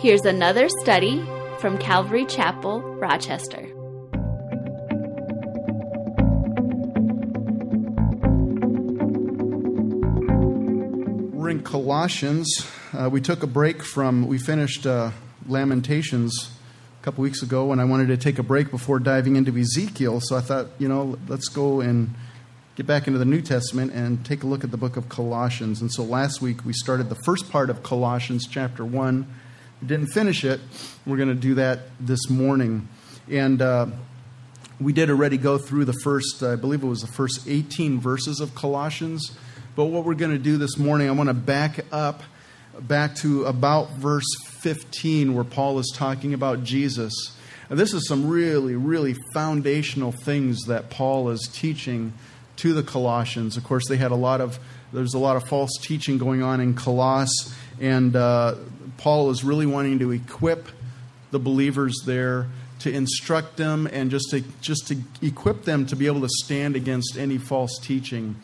Here's another study from Calvary Chapel, Rochester. We're in Colossians. Uh, we took a break from, we finished uh, Lamentations a couple weeks ago, and I wanted to take a break before diving into Ezekiel. So I thought, you know, let's go and get back into the New Testament and take a look at the book of Colossians. And so last week we started the first part of Colossians, chapter 1. Didn't finish it. We're going to do that this morning. And uh, we did already go through the first, I believe it was the first 18 verses of Colossians. But what we're going to do this morning, I want to back up back to about verse 15 where Paul is talking about Jesus. And this is some really, really foundational things that Paul is teaching to the Colossians. Of course, they had a lot of there's a lot of false teaching going on in Coloss, and uh, Paul is really wanting to equip the believers there to instruct them and just to just to equip them to be able to stand against any false teaching.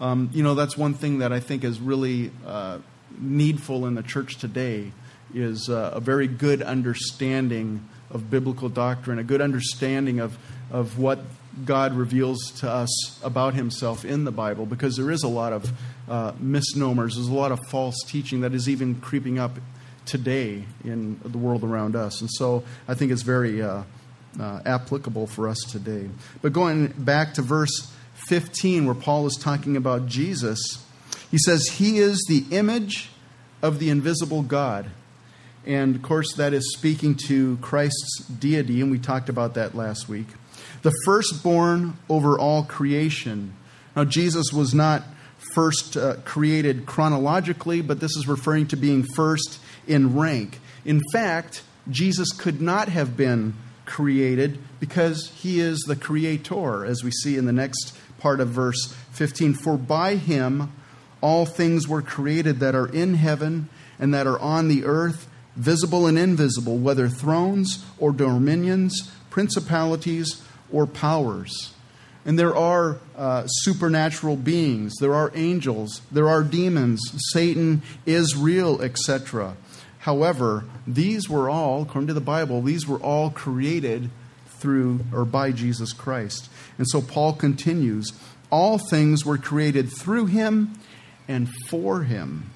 Um, you know, that's one thing that I think is really uh, needful in the church today is uh, a very good understanding of biblical doctrine, a good understanding of, of what God reveals to us about Himself in the Bible, because there is a lot of uh, misnomers, there's a lot of false teaching that is even creeping up today in the world around us. And so I think it's very uh, uh applicable for us today. But going back to verse 15, where Paul is talking about Jesus, he says, He is the image of the invisible God. And of course, that is speaking to Christ's deity, and we talked about that last week. The firstborn over all creation. Now, Jesus was not first uh, created chronologically, but this is referring to being first in rank. In fact, Jesus could not have been created because he is the creator, as we see in the next part of verse 15. For by him all things were created that are in heaven and that are on the earth, visible and invisible, whether thrones or dominions, principalities or powers. And there are uh, supernatural beings, there are angels, there are demons, Satan is real, etc. However, these were all, according to the Bible, these were all created through or by Jesus Christ. And so Paul continues all things were created through him and for him.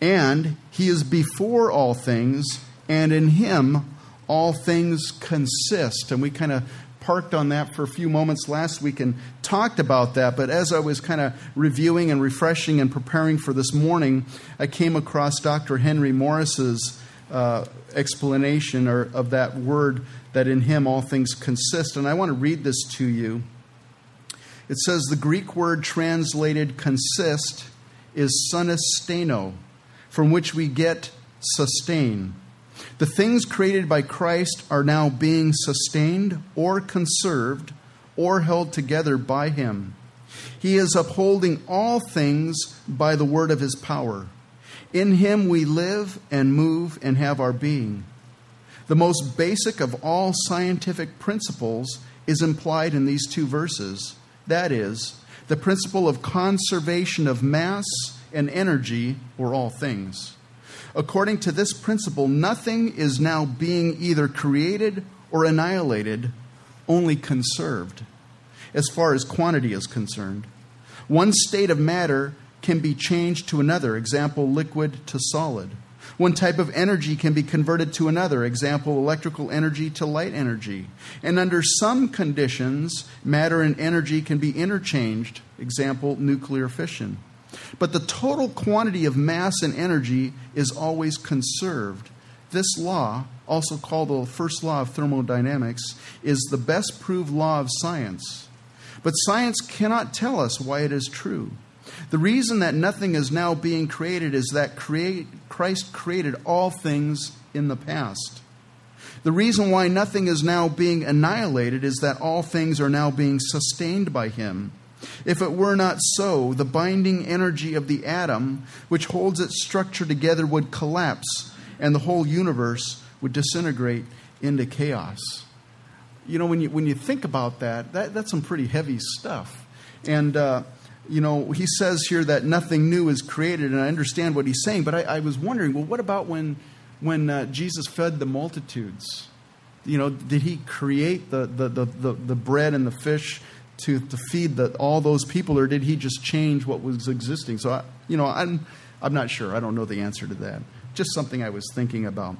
And he is before all things, and in him all things consist. And we kind of parked on that for a few moments last week and talked about that. But as I was kind of reviewing and refreshing and preparing for this morning, I came across Dr. Henry Morris's uh, explanation or, of that word that in him all things consist. And I want to read this to you. It says the Greek word translated consist is sunistemi, from which we get sustain. The things created by Christ are now being sustained or conserved or held together by Him. He is upholding all things by the word of His power. In Him we live and move and have our being. The most basic of all scientific principles is implied in these two verses. That is, the principle of conservation of mass and energy or all things. According to this principle, nothing is now being either created or annihilated, only conserved, as far as quantity is concerned. One state of matter can be changed to another, example, liquid to solid. One type of energy can be converted to another, example, electrical energy to light energy. And under some conditions, matter and energy can be interchanged, example, nuclear fission. But the total quantity of mass and energy is always conserved. This law, also called the first law of thermodynamics, is the best proved law of science. But science cannot tell us why it is true. The reason that nothing is now being created is that create, Christ created all things in the past. The reason why nothing is now being annihilated is that all things are now being sustained by Him. If it were not so, the binding energy of the atom, which holds its structure together, would collapse, and the whole universe would disintegrate into chaos. You know, when you, when you think about that, that that's some pretty heavy stuff. And, uh, you know, he says here that nothing new is created, and I understand what he's saying, but I, I was wondering, well, what about when when uh, Jesus fed the multitudes, you know, did he create the, the, the, the, the bread and the fish to, to feed the, all those people, or did he just change what was existing? So, I, you know, I'm, I'm not sure. I don't know the answer to that. Just something I was thinking about.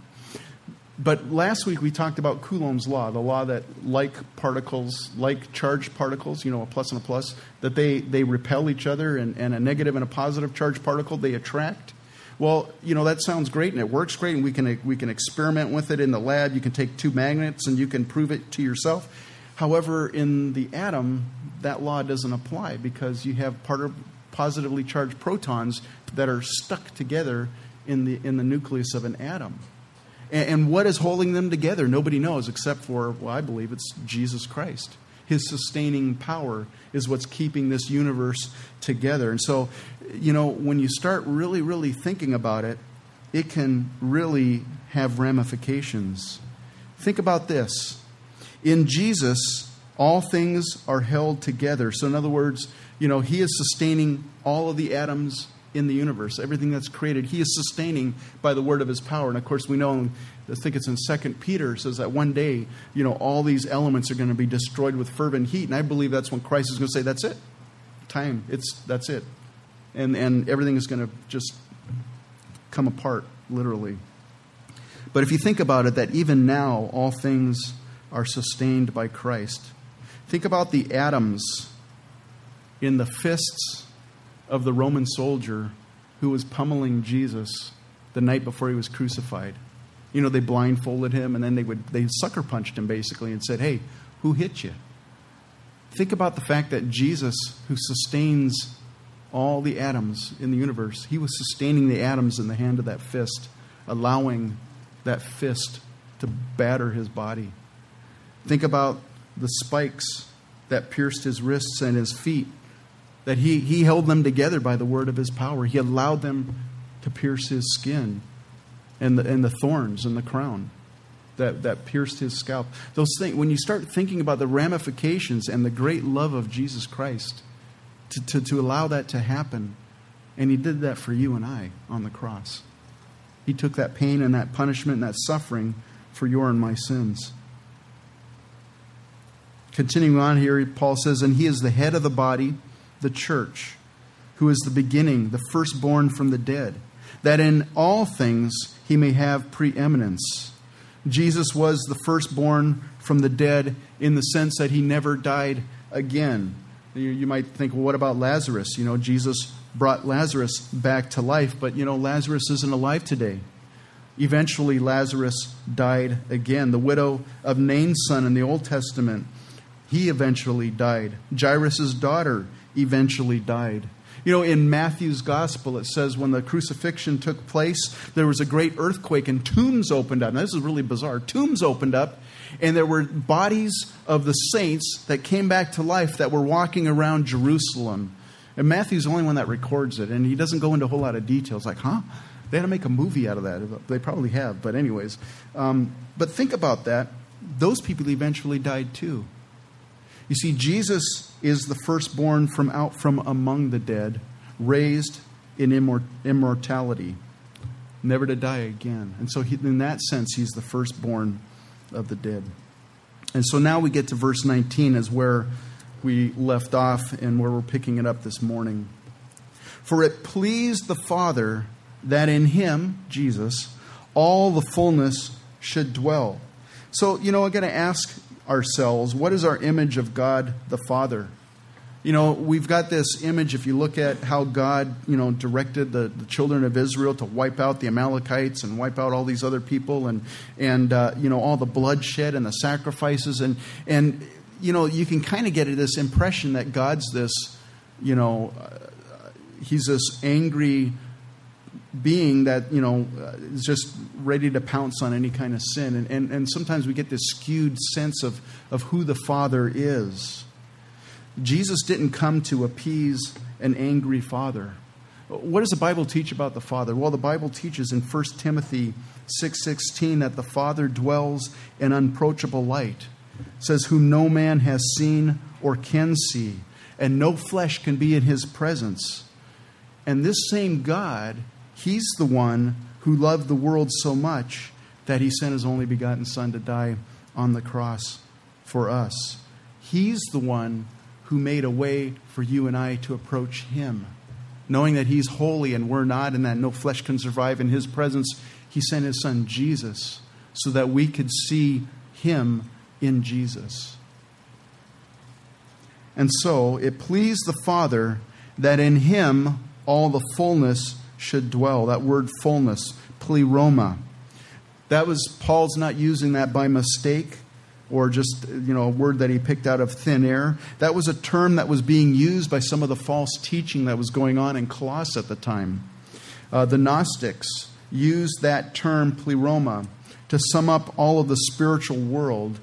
But last week we talked about Coulomb's law, the law that like particles, like charged particles, you know, a plus and a plus, that they, they repel each other, and, and a negative and a positive charged particle they attract. Well, you know, that sounds great and it works great, and we can, we can experiment with it in the lab. You can take two magnets and you can prove it to yourself. However, in the atom, that law doesn't apply because you have positively charged protons that are stuck together in the, in the nucleus of an atom. And, and what is holding them together? Nobody knows except for, well, I believe it's Jesus Christ. His sustaining power is what's keeping this universe together. And so, you know, when you start really, really thinking about it, it can really have ramifications. Think about this. In Jesus, all things are held together. So, in other words, you know, He is sustaining all of the atoms in the universe, everything that's created, he is sustaining by the word of his power. And of course, we know, I think it's in Second Peter, says that one day, you know, all these elements are going to be destroyed with fervent heat. And I believe that's when Christ is going to say, "That's it, time. It's that's it," and and everything is going to just come apart, literally. But if you think about it, that even now all things are sustained by Christ. Think about the atoms in the fists of the Roman soldier who was pummeling Jesus the night before he was crucified. You know, they blindfolded him and then they would they sucker punched him basically and said, "Hey, who hit you?" Think about the fact that Jesus, who sustains all the atoms in the universe, he was sustaining the atoms in the hand of that fist, allowing that fist to batter his body. Think about the spikes that pierced his wrists and his feet that he, he held them together by the word of his power. He allowed them to pierce his skin and the, and the thorns and the crown that, that pierced his scalp. Those things, when you start thinking about the ramifications and the great love of Jesus Christ, to, to, to allow that to happen, and he did that for you and I on the cross. He took that pain and that punishment and that suffering for your and my sins. Continuing on here, Paul says, And he is the head of the body the church, who is the beginning, the firstborn from the dead, that in all things he may have preeminence. Jesus was the firstborn from the dead in the sense that he never died again. You, you might think, well, what about Lazarus? You know, Jesus brought Lazarus back to life, but you know, Lazarus isn't alive today. Eventually, Lazarus died again. The widow of Nain's son in the Old Testament, he eventually died. Jairus' daughter eventually died. You know, in Matthew's gospel, it says when the crucifixion took place, there was a great earthquake and tombs opened up. Now, this is really bizarre. Tombs opened up, and there were bodies of the saints that came back to life that were walking around Jerusalem. And Matthew's the only one that records it, and he doesn't go into a whole lot of details. Like, huh? They had to make a movie out of that. They probably have, but, anyways. Um, but think about that. Those people eventually died too. You see, Jesus is the firstborn from out from among the dead, raised in immor- immortality, never to die again. And so, he, in that sense, he's the firstborn of the dead. And so now we get to verse 19, as where we left off and where we're picking it up this morning. For it pleased the Father that in him, Jesus, all the fullness should dwell. So, you know, I'm going to ask ourselves what is our image of God the Father? You know, we've got this image, if you look at how God, you know, directed the, the children of Israel to wipe out the Amalekites and wipe out all these other people and, and uh, you know, all the bloodshed and the sacrifices. And, and you know, you can kind of get this impression that God's this, you know, uh, he's this angry being that you know uh, is just ready to pounce on any kind of sin. And, and, and sometimes we get this skewed sense of, of who the father is. Jesus didn't come to appease an angry father. What does the bible teach about the father? Well the bible teaches in 1 timothy 6.16 that the father dwells in unapproachable light. It says whom no man has seen or can see and no flesh can be in his presence. And this same god He's the one who loved the world so much that he sent his only begotten Son to die on the cross for us. He's the one who made a way for you and I to approach him. Knowing that he's holy and we're not, and that no flesh can survive in his presence, he sent his son Jesus so that we could see him in Jesus. And so it pleased the Father that in him all the fullness should dwell. That word fullness, pleroma. That was, Paul's not using that by mistake or just you know a word that he picked out of thin air that was a term that was being used by some of the false teaching that was going on in Colossae at the time uh, the gnostics used that term pleroma to sum up all of the spiritual world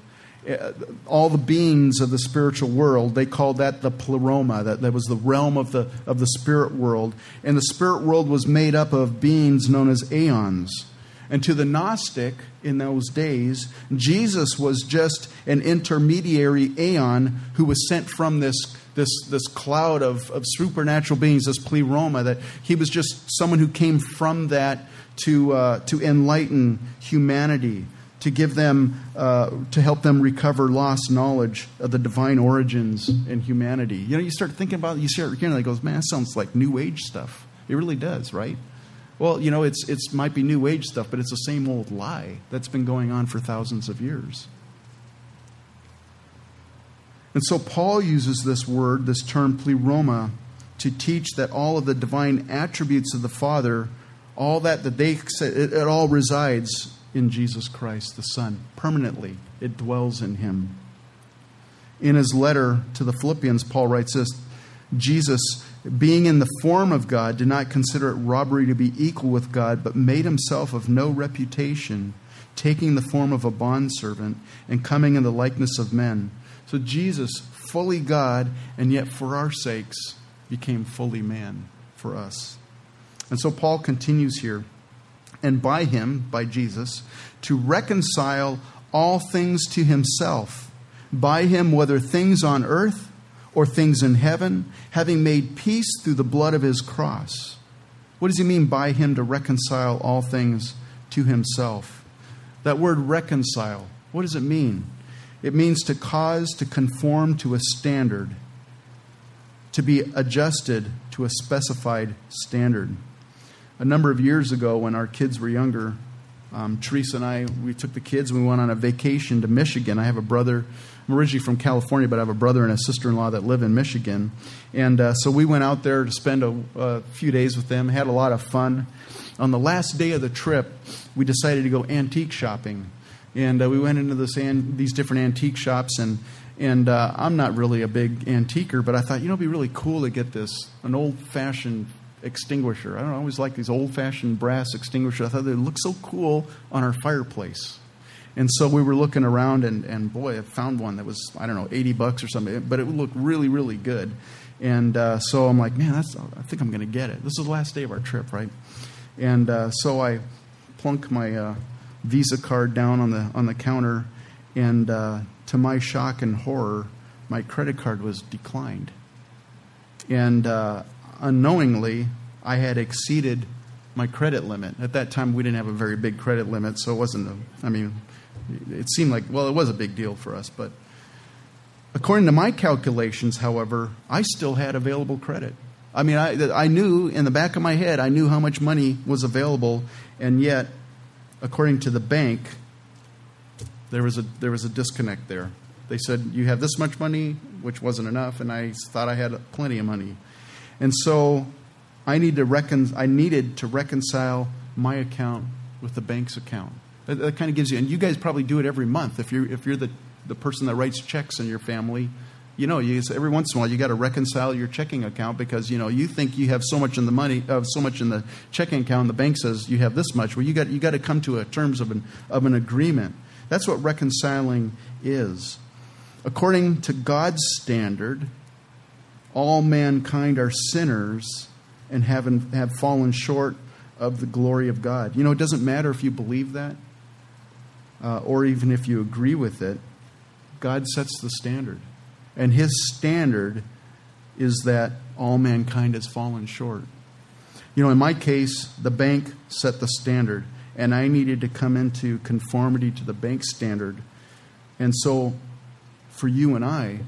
all the beings of the spiritual world they called that the pleroma that, that was the realm of the of the spirit world. And the spirit world was made up of beings known as aeons. And to the Gnostic in those days, Jesus was just an intermediary aeon who was sent from this, this, this cloud of, of supernatural beings, this pleroma, that he was just someone who came from that to, uh, to enlighten humanity, to give them, uh, to help them recover lost knowledge of the divine origins in humanity. You know, you start thinking about it, you start hearing it, it goes, man, that sounds like New Age stuff. It really does, right? Well, you know, it's it's might be new age stuff, but it's the same old lie that's been going on for thousands of years. And so Paul uses this word, this term pleroma, to teach that all of the divine attributes of the Father, all that that they it, it all resides in Jesus Christ, the Son, permanently. It dwells in him. In his letter to the Philippians, Paul writes this Jesus being in the form of God, did not consider it robbery to be equal with God, but made himself of no reputation, taking the form of a bondservant and coming in the likeness of men. So Jesus, fully God, and yet for our sakes, became fully man for us. And so Paul continues here, and by him, by Jesus, to reconcile all things to himself, by him, whether things on earth or things in heaven, having made peace through the blood of his cross. What does he mean by him to reconcile all things to himself? That word reconcile, what does it mean? It means to cause to conform to a standard, to be adjusted to a specified standard. A number of years ago, when our kids were younger, um, Teresa and I, we took the kids and we went on a vacation to Michigan. I have a brother I'm originally from California, but I have a brother and a sister in law that live in Michigan. And uh, so we went out there to spend a, a few days with them, had a lot of fun. On the last day of the trip, we decided to go antique shopping. And uh, we went into this an- these different antique shops, and, and uh, I'm not really a big antiquer, but I thought, you know, it'd be really cool to get this, an old fashioned extinguisher. I don't always like these old fashioned brass extinguishers. I thought they look so cool on our fireplace. And so we were looking around, and, and boy, I found one that was, I don't know, 80 bucks or something, but it would look really, really good. And uh, so I'm like, man, that's, I think I'm going to get it. This is the last day of our trip, right? And uh, so I plunk my uh, Visa card down on the, on the counter, and uh, to my shock and horror, my credit card was declined. And uh, unknowingly, I had exceeded my credit limit. At that time, we didn't have a very big credit limit, so it wasn't, a, I mean, it seemed like, well, it was a big deal for us. But according to my calculations, however, I still had available credit. I mean, I, I knew in the back of my head, I knew how much money was available, and yet, according to the bank, there was a, there was a disconnect there. They said, You have this much money, which wasn't enough, and I thought I had plenty of money. And so I, need to recon- I needed to reconcile my account with the bank's account. That, that kind of gives you, and you guys probably do it every month. If you're if you're the the person that writes checks in your family, you know, you, every once in a while you got to reconcile your checking account because you know you think you have so much in the money, uh, so much in the checking account. And the bank says you have this much. Well, you got you got to come to a terms of an of an agreement. That's what reconciling is. According to God's standard, all mankind are sinners and have have fallen short of the glory of God. You know, it doesn't matter if you believe that uh, or even if you agree with it, God sets the standard. And his standard is that all mankind has fallen short. You know, in my case, the bank set the standard, and I needed to come into conformity to the bank standard. And so, for you and I,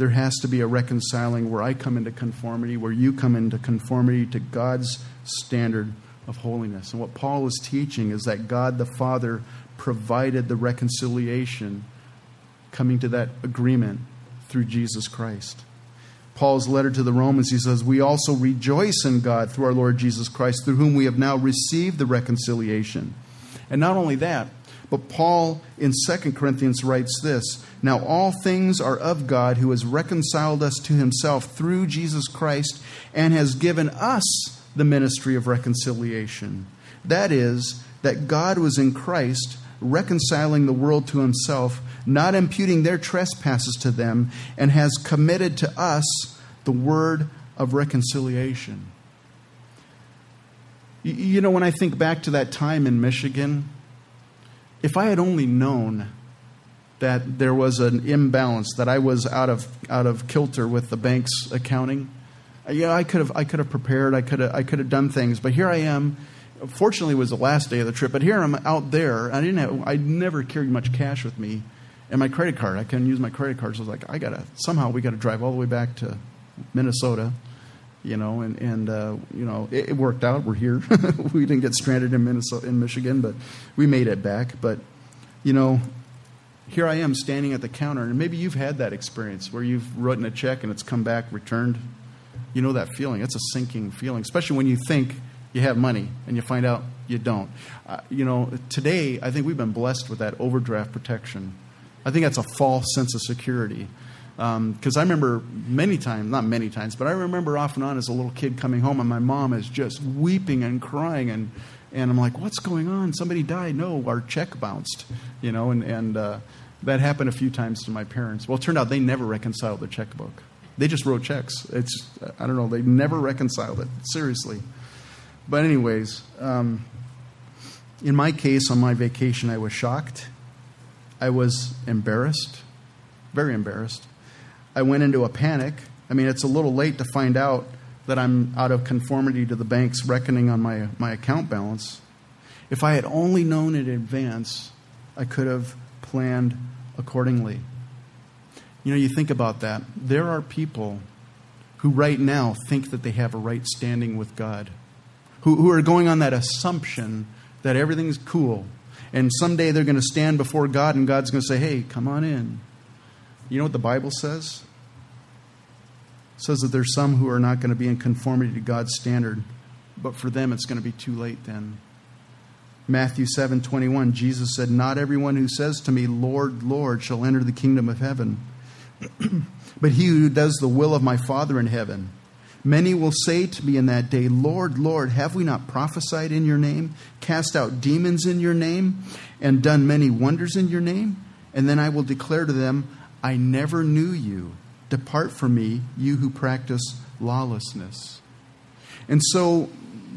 there has to be a reconciling where I come into conformity, where you come into conformity to God's standard of holiness. And what Paul is teaching is that God the Father provided the reconciliation coming to that agreement through Jesus Christ. Paul's letter to the Romans, he says, We also rejoice in God through our Lord Jesus Christ, through whom we have now received the reconciliation. And not only that, but Paul in 2 Corinthians writes this Now all things are of God, who has reconciled us to himself through Jesus Christ and has given us the ministry of reconciliation. That is, that God was in Christ reconciling the world to himself, not imputing their trespasses to them, and has committed to us the word of reconciliation. You know, when I think back to that time in Michigan, if I had only known that there was an imbalance, that I was out of, out of kilter with the bank's accounting, uh, yeah, I could have I could have prepared. I could have I could have done things. But here I am. Fortunately, it was the last day of the trip. But here I'm out there. I didn't have. I never carried much cash with me, and my credit card. I couldn't use my credit card. So I was like, I gotta somehow we got to drive all the way back to Minnesota, you know. And and uh, you know it, it worked out. We're here. we didn't get stranded in Minnesota in Michigan, but we made it back. But you know, here I am standing at the counter, and maybe you've had that experience where you've written a check and it's come back returned you know that feeling. It's a sinking feeling, especially when you think you have money and you find out you don't. Uh, you know, today, I think we've been blessed with that overdraft protection. I think that's a false sense of security. Because um, I remember many times, not many times, but I remember off and on as a little kid coming home and my mom is just weeping and crying and, and I'm like, what's going on? Somebody died. No, our check bounced, you know, and, and uh, that happened a few times to my parents. Well, it turned out they never reconciled their checkbook. They just wrote checks. It's I don't know. They never reconciled it seriously. But anyways, um, in my case, on my vacation, I was shocked. I was embarrassed, very embarrassed. I went into a panic. I mean, it's a little late to find out that I'm out of conformity to the bank's reckoning on my, my account balance. If I had only known in advance, I could have planned accordingly. You know, you think about that. There are people who right now think that they have a right standing with God, who, who are going on that assumption that everything's cool. And someday they're going to stand before God and God's going to say, hey, come on in. You know what the Bible says? It says that there's some who are not going to be in conformity to God's standard, but for them it's going to be too late then. Matthew 7 21, Jesus said, Not everyone who says to me, Lord, Lord, shall enter the kingdom of heaven but he who does the will of my Father in heaven. Many will say to me in that day, Lord, Lord, have we not prophesied in your name, cast out demons in your name, and done many wonders in your name? And then I will declare to them, I never knew you. Depart from me, you who practice lawlessness. And so,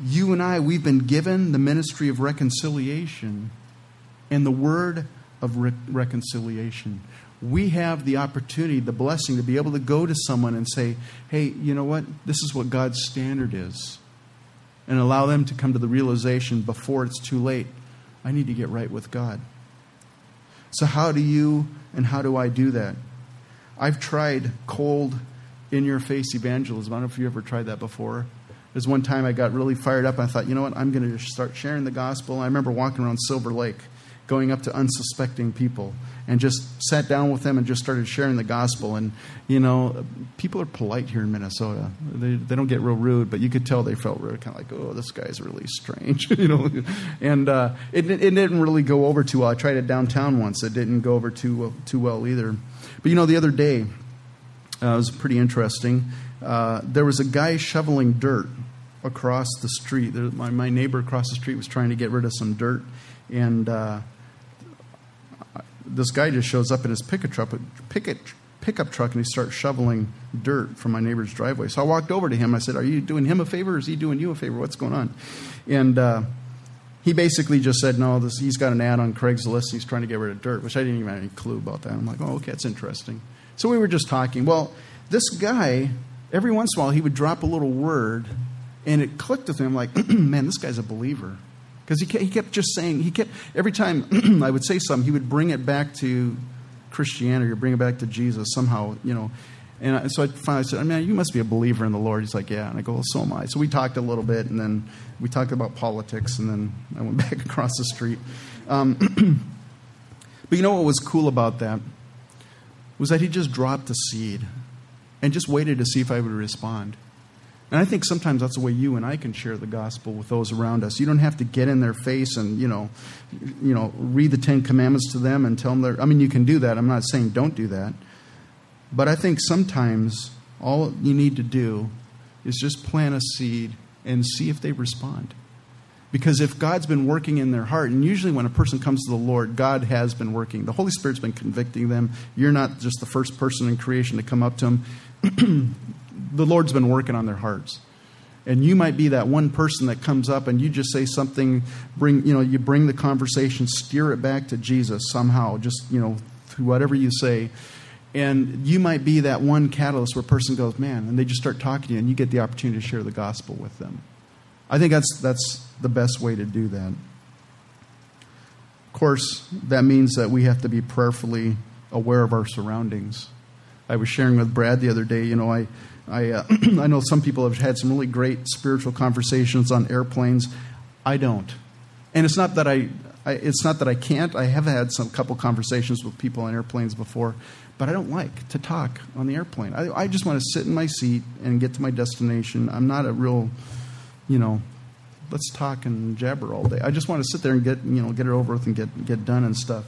you and I, we've been given the ministry of reconciliation and the word of re- reconciliation we have the opportunity, the blessing to be able to go to someone and say, hey, you know what? This is what God's standard is. And allow them to come to the realization before it's too late I need to get right with God. So, how do you and how do I do that? I've tried cold, in your face evangelism. I don't know if you ever tried that before. There's one time I got really fired up. I thought, you know what? I'm going to start sharing the gospel. I remember walking around Silver Lake, going up to unsuspecting people and just sat down with them and just started sharing the gospel. And, you know, people are polite here in Minnesota. They, they don't get real rude, but you could tell they felt really kind of like, oh, this guy's really strange, you know. And uh, it, it didn't really go over too well. I tried it downtown once. It didn't go over too, too well either. But, you know, the other day, uh, it was pretty interesting. Uh, there was a guy shoveling dirt across the street. There, my, my neighbor across the street was trying to get rid of some dirt. And uh, this guy just shows up in his pickup truck, picket, pickup truck and he starts shoveling dirt from my neighbor's driveway. So I walked over to him. I said, Are you doing him a favor or is he doing you a favor? What's going on? And uh, he basically just said, No, this, he's got an ad on Craigslist. He's trying to get rid of dirt, which I didn't even have any clue about that. I'm like, Oh, okay, that's interesting. So we were just talking. Well, this guy, every once in a while, he would drop a little word And it clicked with him like, man, this guy's a believer. Because he, he kept just saying, he kept, every time I would say something, he would bring it back to Christianity or bring it back to Jesus somehow, you know. And so I finally said, I you must be a believer in the Lord. He's like, yeah. And I go, well, so am I. So we talked a little bit, and then we talked about politics, and then I went back across the street. Um, but you know what was cool about that? Was that he just dropped a seed and just waited to see if I would respond. And I think sometimes that's the way you and I can share the gospel with those around us. You don't have to get in their face and, you know, you know, read the Ten Commandments to them and tell them they're, I mean, you can do that. I'm not saying don't do that. But I think sometimes all you need to do is just plant a seed and see if they respond. Because if God's been working in their heart, and usually when a person comes to the Lord, God has been working. The Holy Spirit's been convicting them. You're not just the first person in creation to come up to them. the Lord's been working on their hearts. And you might be that one person that comes up and you just say something, bring, you know, you bring the conversation, steer it back to Jesus somehow, just, you know, through whatever you say. And you might be that one catalyst where a person goes, man, and they just start talking to you, and you get the opportunity to share the gospel with them. I think that's, that's the best way to do that. Of course, that means that we have to be prayerfully aware of our surroundings. I was sharing with Brad the other day, you know, I, I, uh, I know some people have had some really great spiritual conversations on airplanes. I don't. And it's not that I, I, it's not that I can't. I have had some couple conversations with people on airplanes before, but I don't like to talk on the airplane. I, I just want to sit in my seat and get to my destination. I'm not a real, you know, let's talk and jabber all day. I just want to sit there and get, you know, get it over with and get, get done and stuff.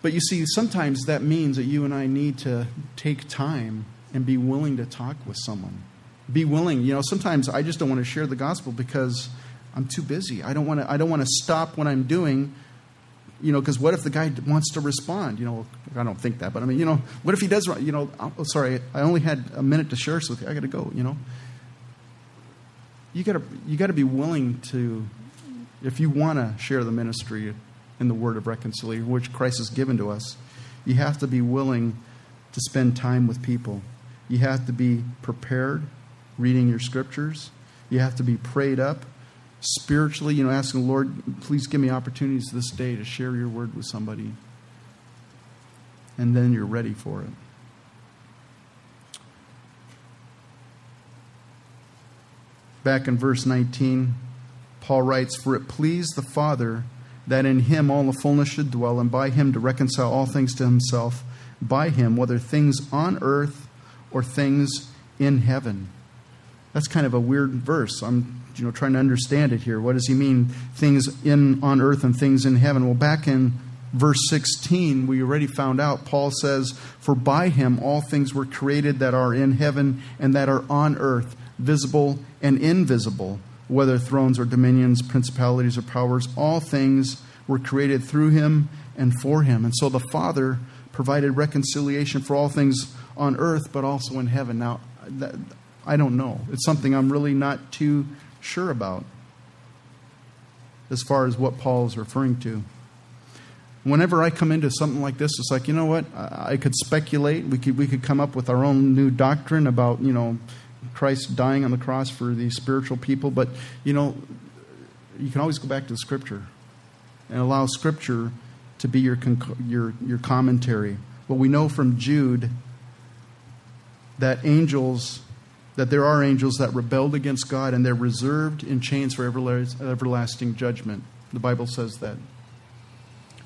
But you see, sometimes that means that you and I need to take time and be willing to talk with someone. Be willing, you know, sometimes I just don't want to share the gospel because I'm too busy. I don't want to I don't want to stop what I'm doing you know, because what if the guy wants to respond? You know, I don't think that, but I mean, you know, what if he does? You know, oh, sorry, I only had a minute to share this with you. I got to go. You know, you got to you got to be willing to, if you want to share the ministry in the word of reconciliation, which Christ has given to us, you have to be willing to spend time with people. You have to be prepared, reading your scriptures. You have to be prayed up spiritually, you know, asking the Lord, please give me opportunities this day to share your word with somebody. And then you're ready for it. Back in verse 19, Paul writes, For it pleased the Father that in him all the fullness should dwell, and by him to reconcile all things to himself, by him, whether things on earth or things in heaven. That's kind of a weird verse. I'm you know, trying to understand it here. What does he mean? Things in on earth and things in heaven. Well, back in verse 16, we already found out, Paul says, For by him all things were created that are in heaven and that are on earth, visible and invisible, whether thrones or dominions, principalities or powers, all things were created through him and for him. And so the Father provided reconciliation for all things on earth, but also in heaven. Now, that, I don't know. It's something I'm really not too sure about as far as what Paul is referring to. Whenever I come into something like this, it's like, you know what? I could speculate. We could, we could come up with our own new doctrine about, you know, Christ dying on the cross for these spiritual people. But, you know, you can always go back to the Scripture and allow Scripture to be your, your, your commentary. What we know from Jude that angels that there are angels that rebelled against God and they're reserved in chains for everlasting judgment. The Bible says that.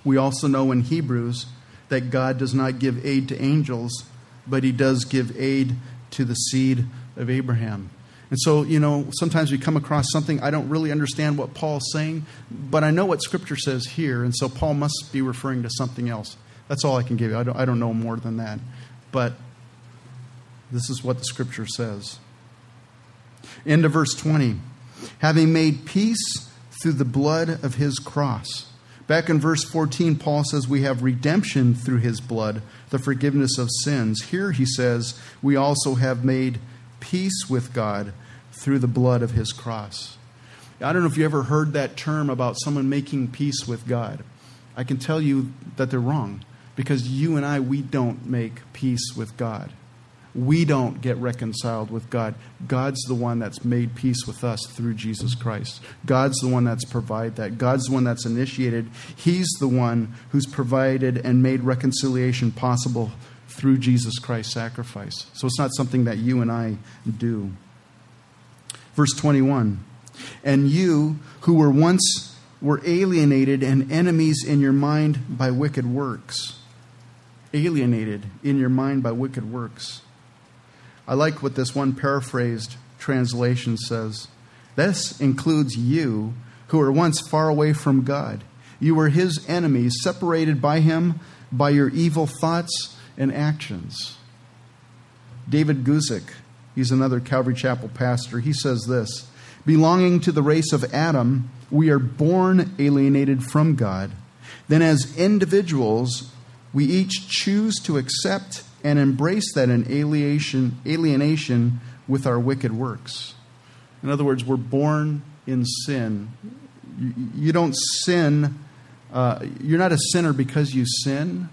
We also know in Hebrews that God does not give aid to angels, but he does give aid to the seed of Abraham. And so, you know, sometimes we come across something, I don't really understand what Paul's saying, but I know what Scripture says here, and so Paul must be referring to something else. That's all I can give you. I don't, I don't know more than that. But this is what the Scripture says. End of verse 20. Having made peace through the blood of his cross. Back in verse 14, Paul says we have redemption through his blood, the forgiveness of sins. Here he says we also have made peace with God through the blood of his cross. I don't know if you ever heard that term about someone making peace with God. I can tell you that they're wrong because you and I, we don't make peace with God. We don't get reconciled with God. God's the one that's made peace with us through Jesus Christ. God's the one that's provided that. God's the one that's initiated. He's the one who's provided and made reconciliation possible through Jesus Christ's sacrifice. So it's not something that you and I do. Verse 21 And you who were once were alienated and enemies in your mind by wicked works. Alienated in your mind by wicked works. I like what this one paraphrased translation says. This includes you who were once far away from God. You were his enemies, separated by him by your evil thoughts and actions. David Guzik, he's another Calvary Chapel pastor, he says this Belonging to the race of Adam, we are born alienated from God. Then, as individuals, we each choose to accept and embrace that alienation, alienation with our wicked works. In other words, we're born in sin. You, you don't sin, uh, you're not a sinner because you sin.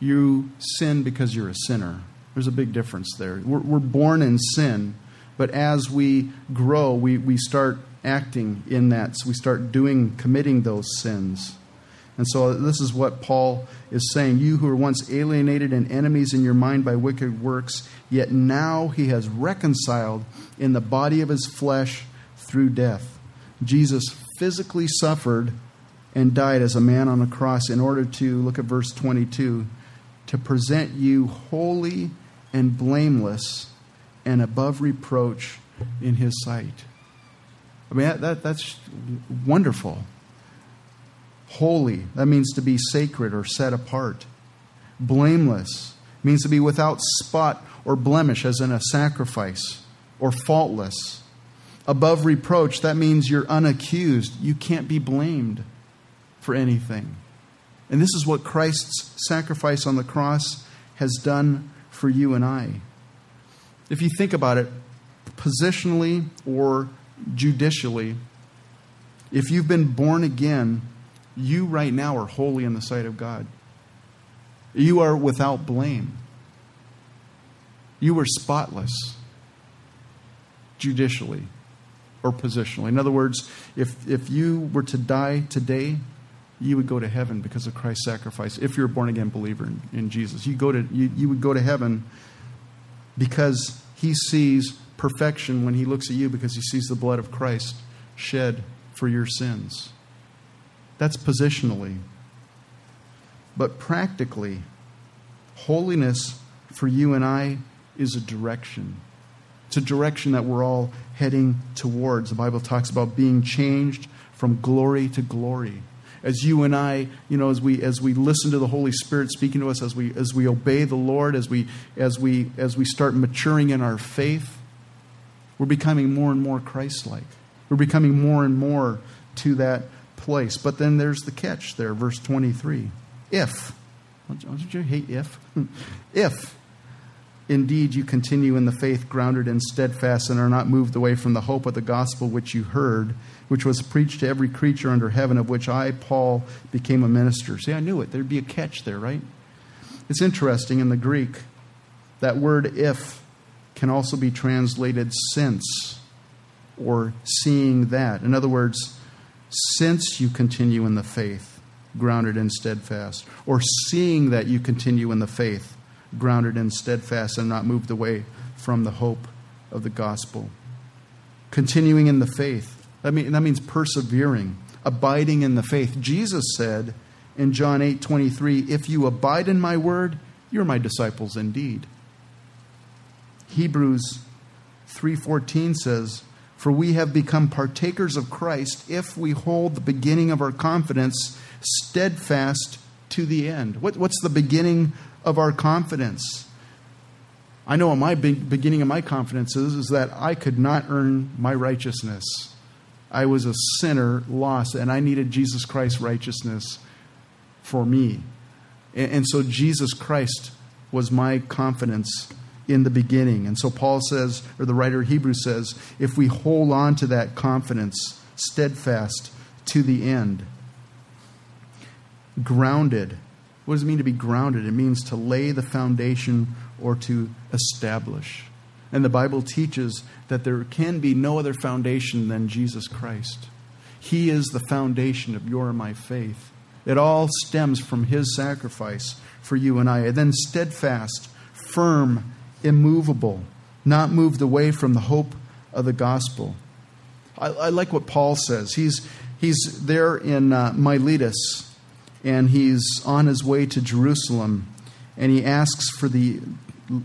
You sin because you're a sinner. There's a big difference there. We're, we're born in sin, but as we grow, we, we start acting in that. So we start doing, committing those sins. And so this is what Paul is saying. You who were once alienated and enemies in your mind by wicked works, yet now he has reconciled in the body of his flesh through death. Jesus physically suffered and died as a man on a cross in order to, look at verse 22, to present you holy and blameless and above reproach in his sight. I mean, that, that, that's wonderful. Holy, that means to be sacred or set apart. Blameless means to be without spot or blemish, as in a sacrifice, or faultless. Above reproach, that means you're unaccused. You can't be blamed for anything. And this is what Christ's sacrifice on the cross has done for you and I. If you think about it, positionally or judicially, if you've been born again, you right now are holy in the sight of God. You are without blame. You are spotless judicially or positionally. In other words, if, if you were to die today, you would go to heaven because of Christ's sacrifice. If you're a born again believer in, in Jesus, you, go to, you, you would go to heaven because he sees perfection when he looks at you because he sees the blood of Christ shed for your sins. That's positionally. But practically, holiness for you and I is a direction. It's a direction that we're all heading towards. The Bible talks about being changed from glory to glory. As you and I, you know, as we as we listen to the Holy Spirit speaking to us, as we as we obey the Lord, as we as we as we start maturing in our faith, we're becoming more and more Christ-like. We're becoming more and more to that place. But then there's the catch there, verse 23. If, don't you hate if? if indeed you continue in the faith grounded and steadfast and are not moved away from the hope of the gospel which you heard, which was preached to every creature under heaven, of which I, Paul, became a minister. See, I knew it. There'd be a catch there, right? It's interesting in the Greek, that word if can also be translated since or seeing that. In other words, since you continue in the faith, grounded and steadfast, or seeing that you continue in the faith, grounded and steadfast, and not moved away from the hope of the gospel. Continuing in the faith, that, mean, that means persevering, abiding in the faith. Jesus said in John 8 23, If you abide in my word, you're my disciples indeed. Hebrews 3:14 says, for we have become partakers of Christ if we hold the beginning of our confidence steadfast to the end. What, what's the beginning of our confidence? I know my beginning of my confidence is, is that I could not earn my righteousness. I was a sinner, lost, and I needed Jesus Christ's righteousness for me. And, and so Jesus Christ was my confidence in the beginning. And so Paul says, or the writer of Hebrews says, if we hold on to that confidence, steadfast to the end, grounded. What does it mean to be grounded? It means to lay the foundation or to establish. And the Bible teaches that there can be no other foundation than Jesus Christ. He is the foundation of your and my faith. It all stems from His sacrifice for you and I. And then steadfast, firm, immovable, not moved away from the hope of the gospel. I, I like what Paul says. He's, he's there in uh, Miletus, and he's on his way to Jerusalem, and he asks for the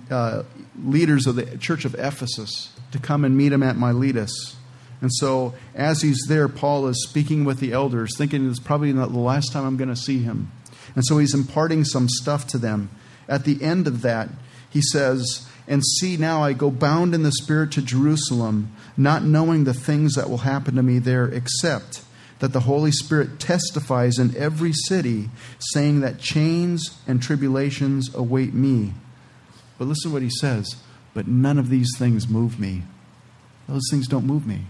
uh, leaders of the church of Ephesus to come and meet him at Miletus. And so, as he's there, Paul is speaking with the elders, thinking it's probably not the last time I'm going to see him. And so, he's imparting some stuff to them. At the end of that, he says, And see, now I go bound in the Spirit to Jerusalem, not knowing the things that will happen to me there, except that the Holy Spirit testifies in every city, saying that chains and tribulations await me. But listen to what he says. But none of these things move me. Those things don't move me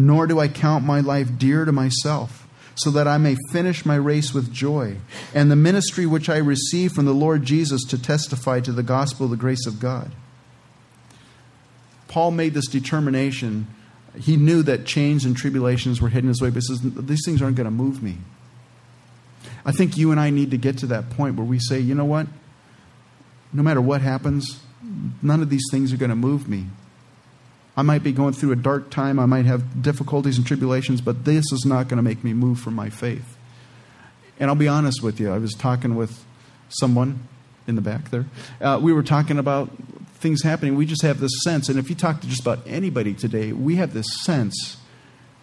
nor do I count my life dear to myself, so that I may finish my race with joy, and the ministry which I receive from the Lord Jesus to testify to the gospel of the grace of God. Paul made this determination. He knew that chains and tribulations were hidden his way, but he says, These things aren't going to move me. I think you and I need to get to that point where we say, you know what? No matter what happens, none of these things are going to move me. I might be going through a dark time. I might have difficulties and tribulations, but this is not going to make me move from my faith. And I'll be honest with you. I was talking with someone in the back there. Uh, we were talking about things happening. We just have this sense, and if you talk to just about anybody today, we have this sense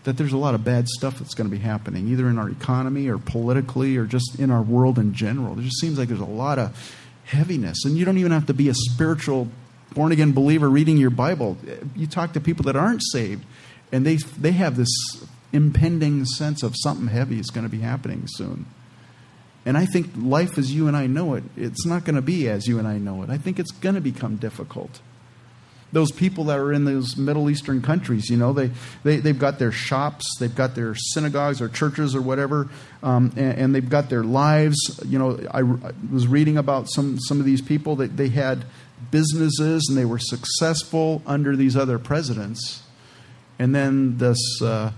that there's a lot of bad stuff that's going to be happening, either in our economy or politically or just in our world in general. It just seems like there's a lot of heaviness. And you don't even have to be a spiritual born again believer reading your Bible. You talk to people that aren't saved, and they, they have this impending sense of something heavy is going to be happening soon. And I think life as you and I know it, it's not going to be as you and I know it. I think it's going to become difficult. Those people that are in those Middle Eastern countries, you know, they, they, they've got their shops, they've got their synagogues or churches or whatever, um, and, and, they've got their lives. You know, I, I was reading about some, some of these people that they had businesses and they were successful under these other presidents. And then this, uh,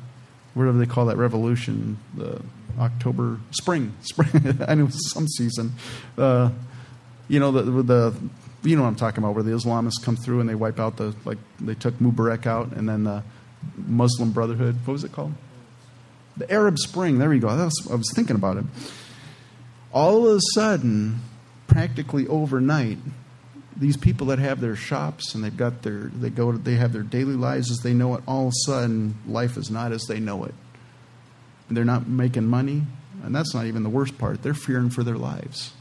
whatever they call that revolution, the October, spring, spring, I know some season. Uh, you know, the, the, you know what I'm talking about, where the Islamists come through and they wipe out the, like, they took Mubarak out and then the Muslim Brotherhood, what was it called? The Arab Spring, there you go. Was, I was thinking about it. All of a sudden, practically overnight, these people that have their shops and they've got their they go to, they have their daily lives as they know it all of a sudden life is not as they know it. And they're not making money and that's not even the worst part. They're fearing for their lives.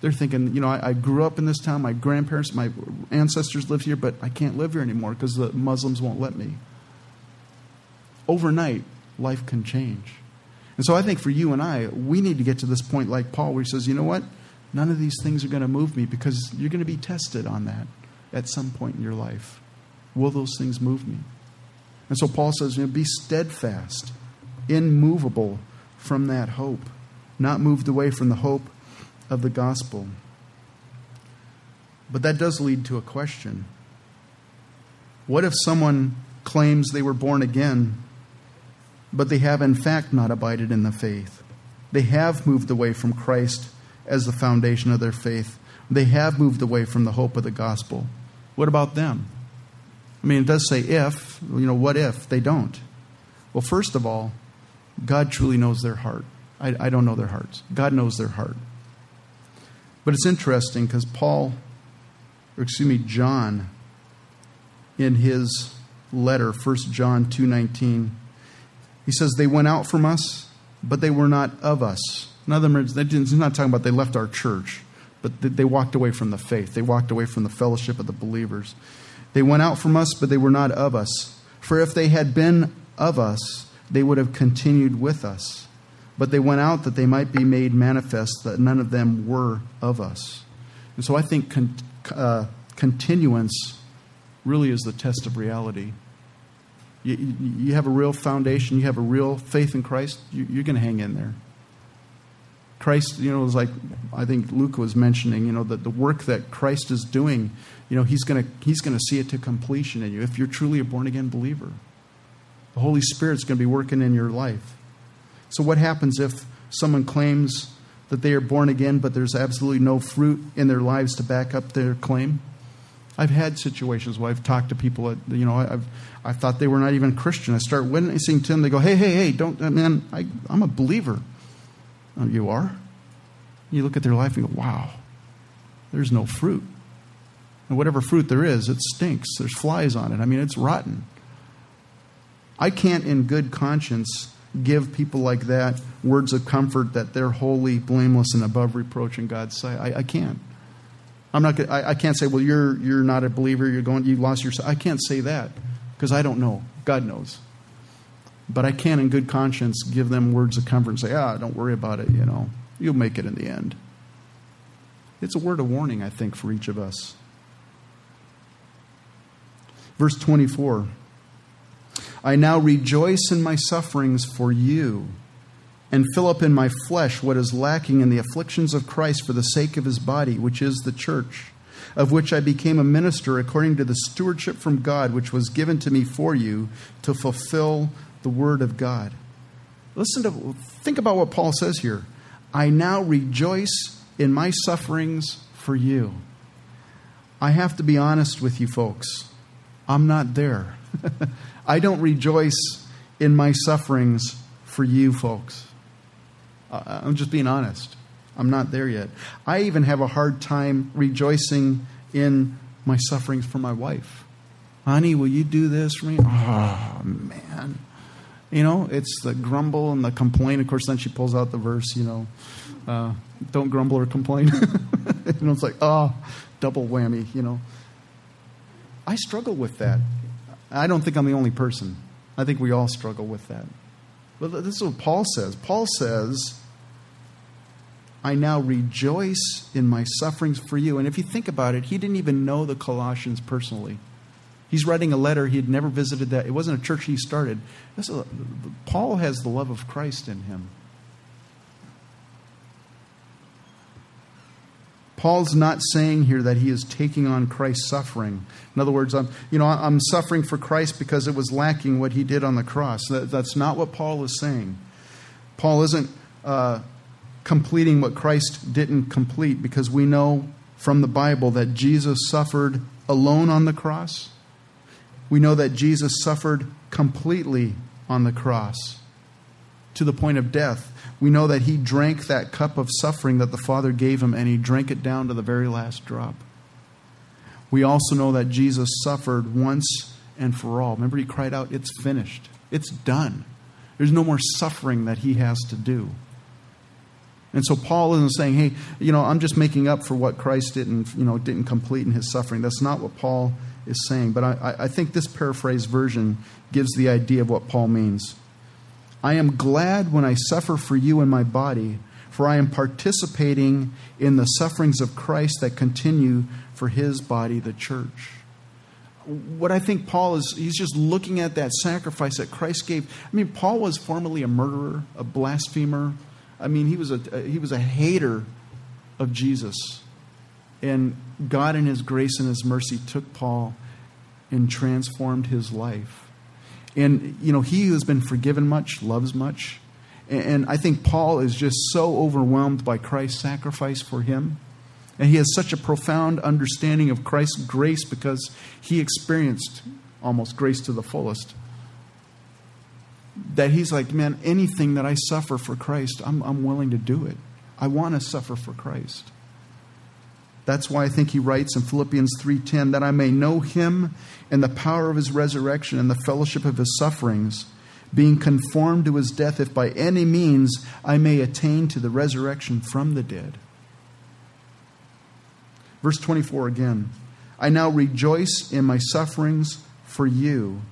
They're thinking you know I, I grew up in this town. My grandparents my ancestors lived here but i can't live here anymore because the muslims won't let me. Overnight life can change. And so i think for you and i we need to get to this point like paul where he says you know what None of these things are going to move me because you're going to be tested on that at some point in your life. Will those things move me? And so Paul says, you know, be steadfast, immovable from that hope, not moved away from the hope of the gospel. But that does lead to a question. What if someone claims they were born again, but they have in fact not abided in the faith? They have moved away from Christ as the foundation of their faith. They have moved away from the hope of the gospel. What about them? I mean, it does say if, you know, what if they don't? Well, first of all, God truly knows their heart. I, I don't know their hearts. God knows their heart. But it's interesting because Paul, or excuse me, John, in his letter, 1 John 2.19, he says, They went out from us, but they were not of us. In other words, he's not talking about they left our church, but they walked away from the faith. They walked away from the fellowship of the believers. They went out from us, but they were not of us. For if they had been of us, they would have continued with us. But they went out that they might be made manifest that none of them were of us. And so I think con- uh, continuance really is the test of reality. You, you, have a real foundation, you have a real faith in Christ, you, you're going to hang in there. Christ, you know, was like I think Luke was mentioning, you know, that the work that Christ is doing, you know, he's going to he's to see it to completion in you if you're truly a born again believer. The Holy Spirit's going to be working in your life. So what happens if someone claims that they are born again but there's absolutely no fruit in their lives to back up their claim? I've had situations where I've talked to people, that, you know, I've, I thought they were not even Christian. I start witnessing to them. They go, hey, hey, hey, don't, man, I, I'm a believer. Oh, you are? You look at their life and go, wow, there's no fruit. And whatever fruit there is, it stinks. There's flies on it. I mean, it's rotten. I can't, in good conscience, give people like that words of comfort that they're holy, blameless, and above reproach in God's sight. I, I can't. I'm not. I, I can't say, well, you're you're not a believer. You're going. You lost your. I can't say that because I don't know. God knows. But I can, in good conscience, give them words of comfort and say, ah, don't worry about it. You know, you'll make it in the end. It's a word of warning, I think, for each of us. Verse 24 I now rejoice in my sufferings for you and fill up in my flesh what is lacking in the afflictions of Christ for the sake of his body, which is the church, of which I became a minister according to the stewardship from God, which was given to me for you to fulfill the word of God. Listen to, think about what Paul says here. I now rejoice in my sufferings for you. I have to be honest with you, folks. I'm not there. I don't rejoice in my sufferings for you, folks. Uh, I'm just being honest. I'm not there yet. I even have a hard time rejoicing in my sufferings for my wife. Honey, will you do this for me? Oh, man. You know, it's the grumble and the complain. Of course, then she pulls out the verse, you know, uh, don't grumble or complain. you know, it's like, oh, double whammy, you know. I struggle with that. I don't think I'm the only person. I think we all struggle with that. But this is what Paul says. Paul says, I now rejoice in my sufferings for you. And if you think about it, he didn't even know the Colossians personally. He's writing a letter. He had never visited that. It wasn't a church he started. This A, Paul has the love of Christ in him. Paul's not saying here that he is taking on Christ's suffering. In other words, I'm, you know, I'm suffering for Christ because it was lacking what he did on the cross. That, that's not what Paul is saying. Paul isn't uh, completing what Christ didn't complete because we know from the Bible that Jesus suffered alone on the cross. We know that Jesus suffered completely on the cross to the point of death. We know that he drank that cup of suffering that the Father gave him and he drank it down to the very last drop. We also know that Jesus suffered once and for all. Remember, he cried out, It's finished, it's done. There's no more suffering that he has to do. And so Paul isn't saying, hey, you know, I'm just making up for what Christ didn't, you know, didn't complete in his suffering. That's not what Paul is saying. But I, I think this paraphrased version gives the idea of what Paul means. I am glad when I suffer for you in my body, for I am participating in the sufferings of Christ that continue for his body, the church. What I think Paul is, he's just looking at that sacrifice that Christ gave. I mean, Paul was formerly a murderer, a blasphemer, I mean, he was a, he was a hater of Jesus. And God, in His grace and His mercy, took Paul and transformed his life. And, you know, he who has been forgiven much loves much. And I think Paul is just so overwhelmed by Christ's sacrifice for him. And he has such a profound understanding of Christ's grace because he experienced almost grace to the fullest that he's like, man, anything that I suffer for Christ, I'm, I'm willing to do it. I want to suffer for Christ. That's why I think he writes in Philippians 3:10 that I may know him and the power of his resurrection and the fellowship of his sufferings, being conformed to his death if by any means I may attain to the resurrection from the dead. Verse 24 again. I now rejoice in my sufferings for you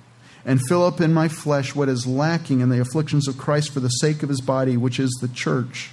and fill up in my flesh what is lacking in the afflictions of Christ for the sake of his body, which is the church,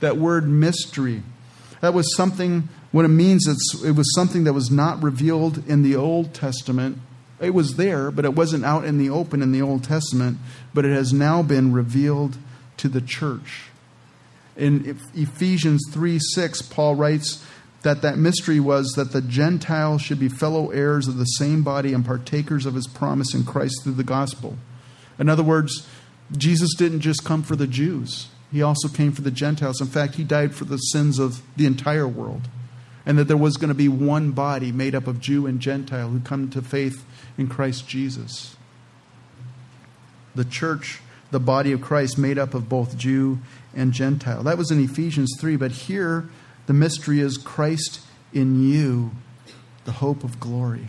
That word mystery, that was something, what it means, it's, it was something that was not revealed in the Old Testament. It was there, but it wasn't out in the open in the Old Testament, but it has now been revealed to the church. In Ephesians 3 6, Paul writes, that that mystery was that the Gentiles should be fellow heirs of the same body and partakers of his promise in Christ through the gospel. In other words, Jesus didn't just come for the Jews, he also came for the Gentiles. In fact, he died for the sins of the entire world. And that there was going to be one body made up of Jew and Gentile who come to faith in Christ Jesus. The church, the body of Christ, made up of both Jew and Gentile. That was in Ephesians 3, but here the mystery is Christ in you, the hope of glory.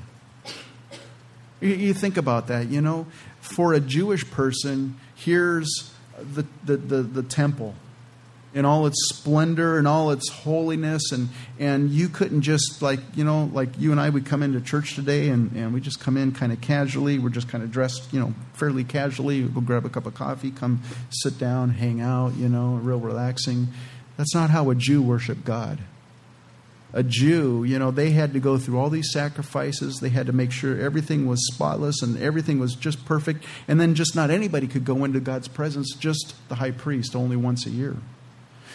You, think about that, you know, for a Jewish person, here's the, the, the, the temple in all its splendor and all its holiness. And and you couldn't just like you know like you and i would come into church today and and we just come in kind of casually. We're just kind of dressed you know fairly casually. We'll grab a cup of coffee come sit down hang out you know real relaxing. That's not how a Jew worshiped God. A Jew, you know, they had to go through all these sacrifices. They had to make sure everything was spotless and everything was just perfect. And then just not anybody could go into God's presence, just the high priest, only once a year.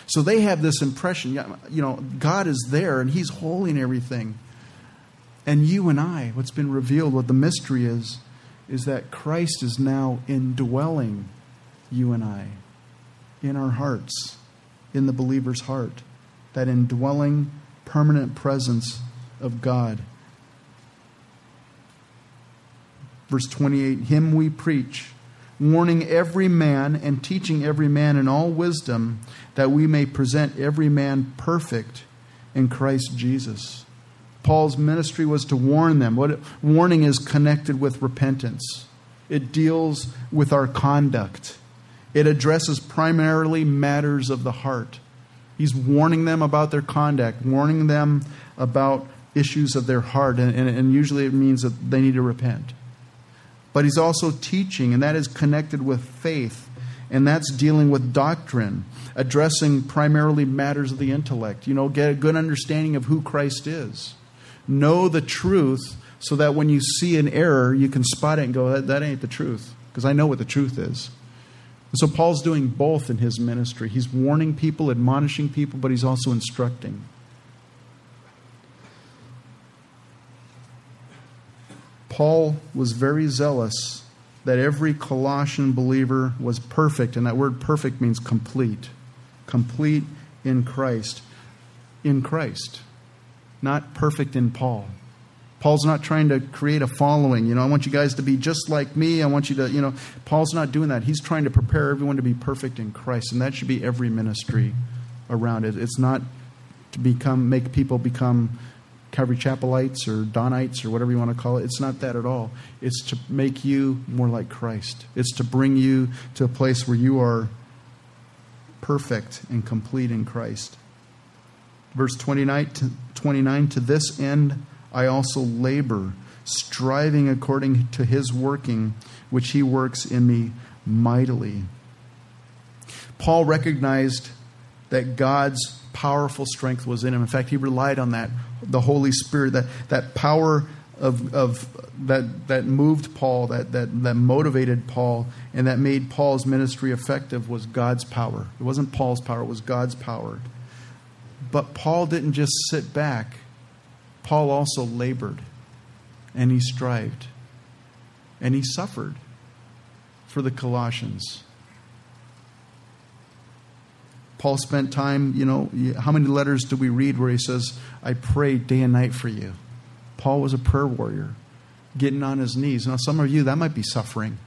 So they have this impression, you know, God is there and He's holy and everything. And you and I, what's been revealed, what the mystery is, is that Christ is now indwelling you and I in our hearts in the believer's heart, that indwelling, permanent presence of God. Verse 28 Him we preach, warning every man and teaching every man in all wisdom, that we may present every man perfect in Christ Jesus. Paul's ministry was to warn them. What warning is connected with repentance. It deals with our conduct. It addresses primarily matters of the heart. He's warning them about their conduct, warning them about issues of their heart, and, and, and, usually it means that they need to repent. But he's also teaching, and that is connected with faith, and that's dealing with doctrine, addressing primarily matters of the intellect. You know, get a good understanding of who Christ is. Know the truth so that when you see an error, you can spot it and go, that, that ain't the truth, because I know what the truth is. And so Paul's doing both in his ministry. He's warning people, admonishing people, but he's also instructing. Paul was very zealous that every Colossian believer was perfect, and that word perfect means complete. Complete in Christ. In Christ. Not perfect in Paul. Paul's not trying to create a following. You know, I want you guys to be just like me. I want you to, you know, Paul's not doing that. He's trying to prepare everyone to be perfect in Christ, and that should be every ministry around it. It's not to become make people become Calvary Chapelites or Donites or whatever you want to call it. It's not that at all. It's to make you more like Christ. It's to bring you to a place where you are perfect and complete in Christ. Verse 29 to, 29 to this end I also labor, striving according to his working, which he works in me mightily. Paul recognized that God's powerful strength was in him. In fact, he relied on that, the Holy Spirit, that, that power of, of that, that moved Paul, that, that, that motivated Paul, and that made Paul's ministry effective was God's power. It wasn't Paul's power, it was God's power. But Paul didn't just sit back Paul also labored and he strived and he suffered for the Colossians. Paul spent time, you know, how many letters do we read where he says, I pray day and night for you? Paul was a prayer warrior, getting on his knees. Now, some of you, that might be suffering.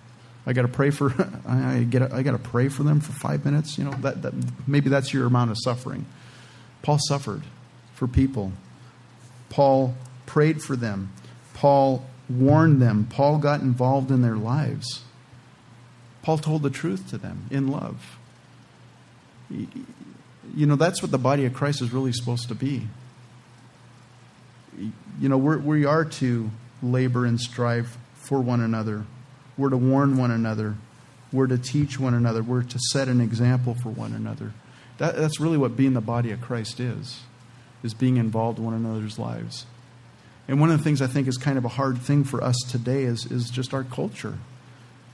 I got to pray for, I get, I got to pray for them for five minutes. You know, that, that maybe that's your amount of suffering. Paul suffered for people. Paul prayed for them. Paul warned them. Paul got involved in their lives. Paul told the truth to them in love. you know, that's what the body of Christ is really supposed to be. You know, we're, we are to labor and strive for one another. We're to warn one another. We're to teach one another. We're to set an example for one another. That, that's really what being the body of Christ is, is being involved in one another's lives. And one of the things I think is kind of a hard thing for us today is, is just our culture.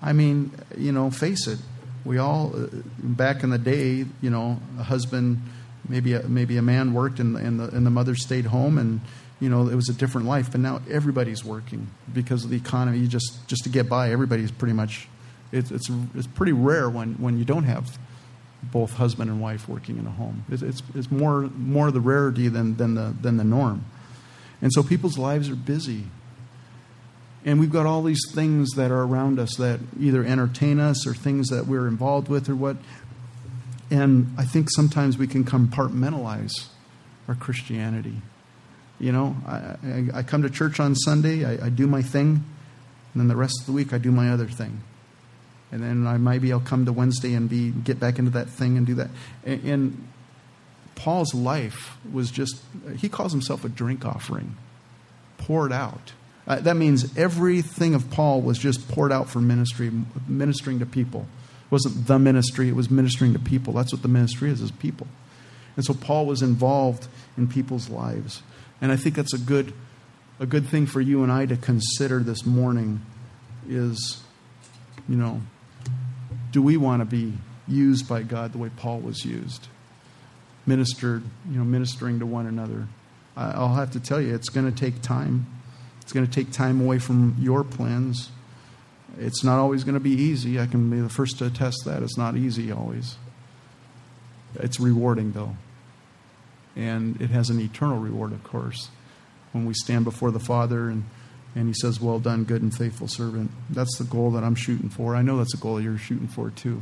I mean, you know, face it. We all, uh, back in the day, you know, a husband, maybe a, maybe a man worked and, and, the, and the mother stayed home and, you know, it was a different life. But now everybody's working because of the economy. You just, just to get by, everybody's pretty much, it's, it's, it's pretty rare when, when you don't have both husband and wife working in a home. It's, it's, it's more, more the rarity than, than, the, than the norm. And so people's lives are busy. And we've got all these things that are around us that either entertain us or things that we're involved with or what. And I think sometimes we can compartmentalize our Christianity. You know, I, I, I come to church on Sunday, I, I, do my thing, and then the rest of the week I do my other thing. And then I maybe I'll come to Wednesday and be get back into that thing and do that. And, and Paul's life was just, he calls himself a drink offering, poured out. Uh, that means everything of Paul was just poured out for ministry, ministering to people. It wasn't the ministry, it was ministering to people. That's what the ministry is, is people. And so Paul was involved in people's lives. And I think that's a good, a good thing for you and I to consider this morning is, you know, do we want to be used by God the way Paul was used? ministered, you know, ministering to one another. I'll have to tell you, it's going to take time. It's going to take time away from your plans. It's not always going to be easy. I can be the first to attest that. It's not easy always. It's rewarding, though. And it has an eternal reward, of course, when we stand before the Father and, and He says, Well done, good and faithful servant. That's the goal that I'm shooting for. I know that's a goal you're shooting for, too.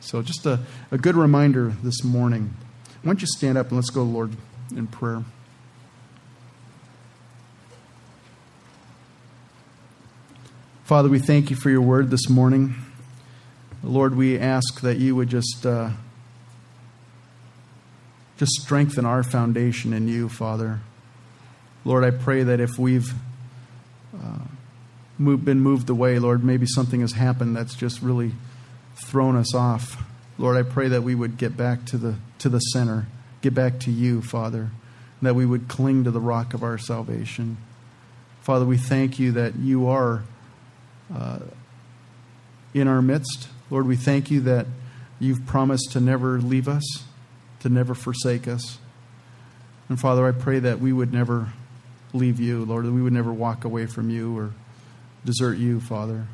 So, just a, a good reminder this morning. Why don't you stand up and let's go, Lord, in prayer. Father, we thank you for your word this morning. Lord, we ask that you would just uh, just strengthen our foundation in you, Father. Lord, I pray that if we've uh, moved, been moved away, Lord, maybe something has happened that's just really thrown us off. Lord, I pray that we would get back to the, to the center, get back to you, Father, that we would cling to the rock of our salvation. Father, we thank you that you are uh, in our midst. Lord, we thank you that you've promised to never leave us, to never forsake us. And Father, I pray that we would never leave you, Lord, that we would never walk away from you or desert you, Father.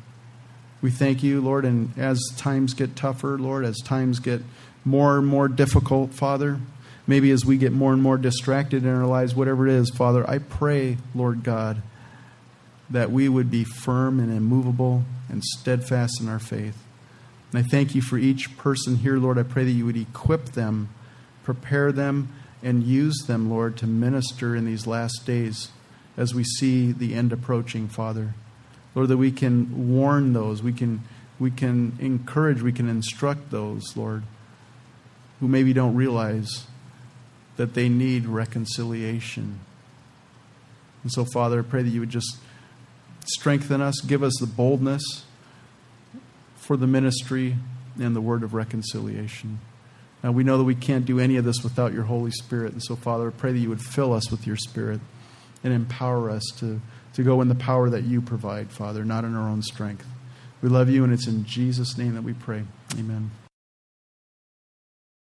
We thank you, Lord, and as times get tougher, Lord, as times get more and more difficult, Father, maybe as we get more and more distracted in our lives, whatever it is, Father, I pray, Lord God, that we would be firm and immovable and steadfast in our faith. And I thank you for each person here, Lord. I pray that you would equip them, prepare them, and use them, Lord, to minister in these last days as we see the end approaching, Father. Lord, that we can warn those, we can, we can encourage, we can instruct those, Lord, who maybe don't realize that they need reconciliation. And so, Father, I pray that you would just strengthen us, give us the boldness for the ministry and the word of reconciliation. Now, we know that we can't do any of this without your Holy Spirit. And so, Father, I pray that you would fill us with your Spirit and empower us to to go in the power that you provide, Father, not in our own strength. We love you, and it's in Jesus' name that we pray. Amen.